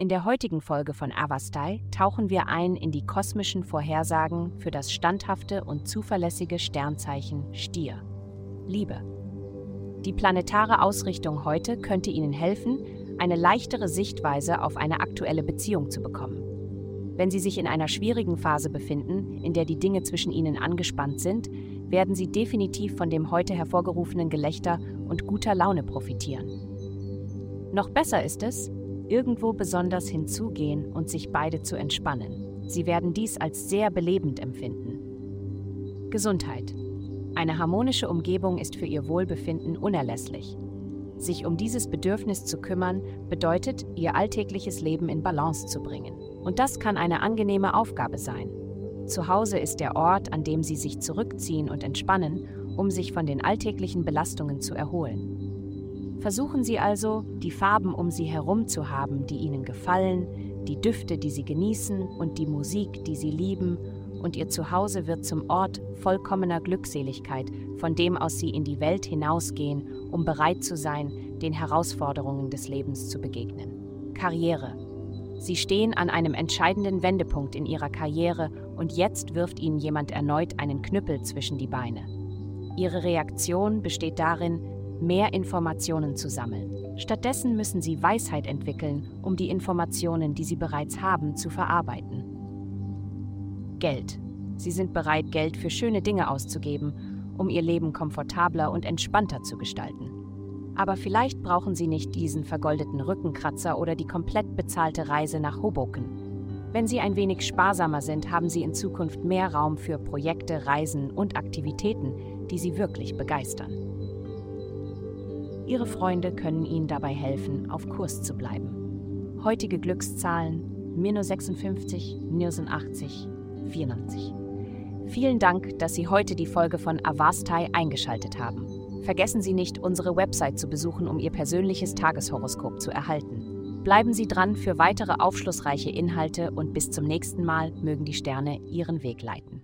In der heutigen Folge von Avastai tauchen wir ein in die kosmischen Vorhersagen für das standhafte und zuverlässige Sternzeichen Stier. Liebe. Die planetare Ausrichtung heute könnte Ihnen helfen, eine leichtere Sichtweise auf eine aktuelle Beziehung zu bekommen. Wenn Sie sich in einer schwierigen Phase befinden, in der die Dinge zwischen Ihnen angespannt sind, werden Sie definitiv von dem heute hervorgerufenen Gelächter und guter Laune profitieren. Noch besser ist es, irgendwo besonders hinzugehen und sich beide zu entspannen. Sie werden dies als sehr belebend empfinden. Gesundheit. Eine harmonische Umgebung ist für Ihr Wohlbefinden unerlässlich. Sich um dieses Bedürfnis zu kümmern, bedeutet, Ihr alltägliches Leben in Balance zu bringen. Und das kann eine angenehme Aufgabe sein. Zu Hause ist der Ort, an dem Sie sich zurückziehen und entspannen, um sich von den alltäglichen Belastungen zu erholen. Versuchen Sie also, die Farben um Sie herum zu haben, die Ihnen gefallen, die Düfte, die Sie genießen und die Musik, die Sie lieben, und Ihr Zuhause wird zum Ort vollkommener Glückseligkeit, von dem aus Sie in die Welt hinausgehen, um bereit zu sein, den Herausforderungen des Lebens zu begegnen. Karriere. Sie stehen an einem entscheidenden Wendepunkt in Ihrer Karriere und jetzt wirft Ihnen jemand erneut einen Knüppel zwischen die Beine. Ihre Reaktion besteht darin, mehr Informationen zu sammeln. Stattdessen müssen sie Weisheit entwickeln, um die Informationen, die sie bereits haben, zu verarbeiten. Geld. Sie sind bereit, Geld für schöne Dinge auszugeben, um ihr Leben komfortabler und entspannter zu gestalten. Aber vielleicht brauchen Sie nicht diesen vergoldeten Rückenkratzer oder die komplett bezahlte Reise nach Hoboken. Wenn Sie ein wenig sparsamer sind, haben Sie in Zukunft mehr Raum für Projekte, Reisen und Aktivitäten, die Sie wirklich begeistern. Ihre Freunde können Ihnen dabei helfen, auf Kurs zu bleiben. Heutige Glückszahlen minus 56, minus 80, 94. Vielen Dank, dass Sie heute die Folge von Avastai eingeschaltet haben. Vergessen Sie nicht, unsere Website zu besuchen, um Ihr persönliches Tageshoroskop zu erhalten. Bleiben Sie dran für weitere aufschlussreiche Inhalte und bis zum nächsten Mal mögen die Sterne Ihren Weg leiten.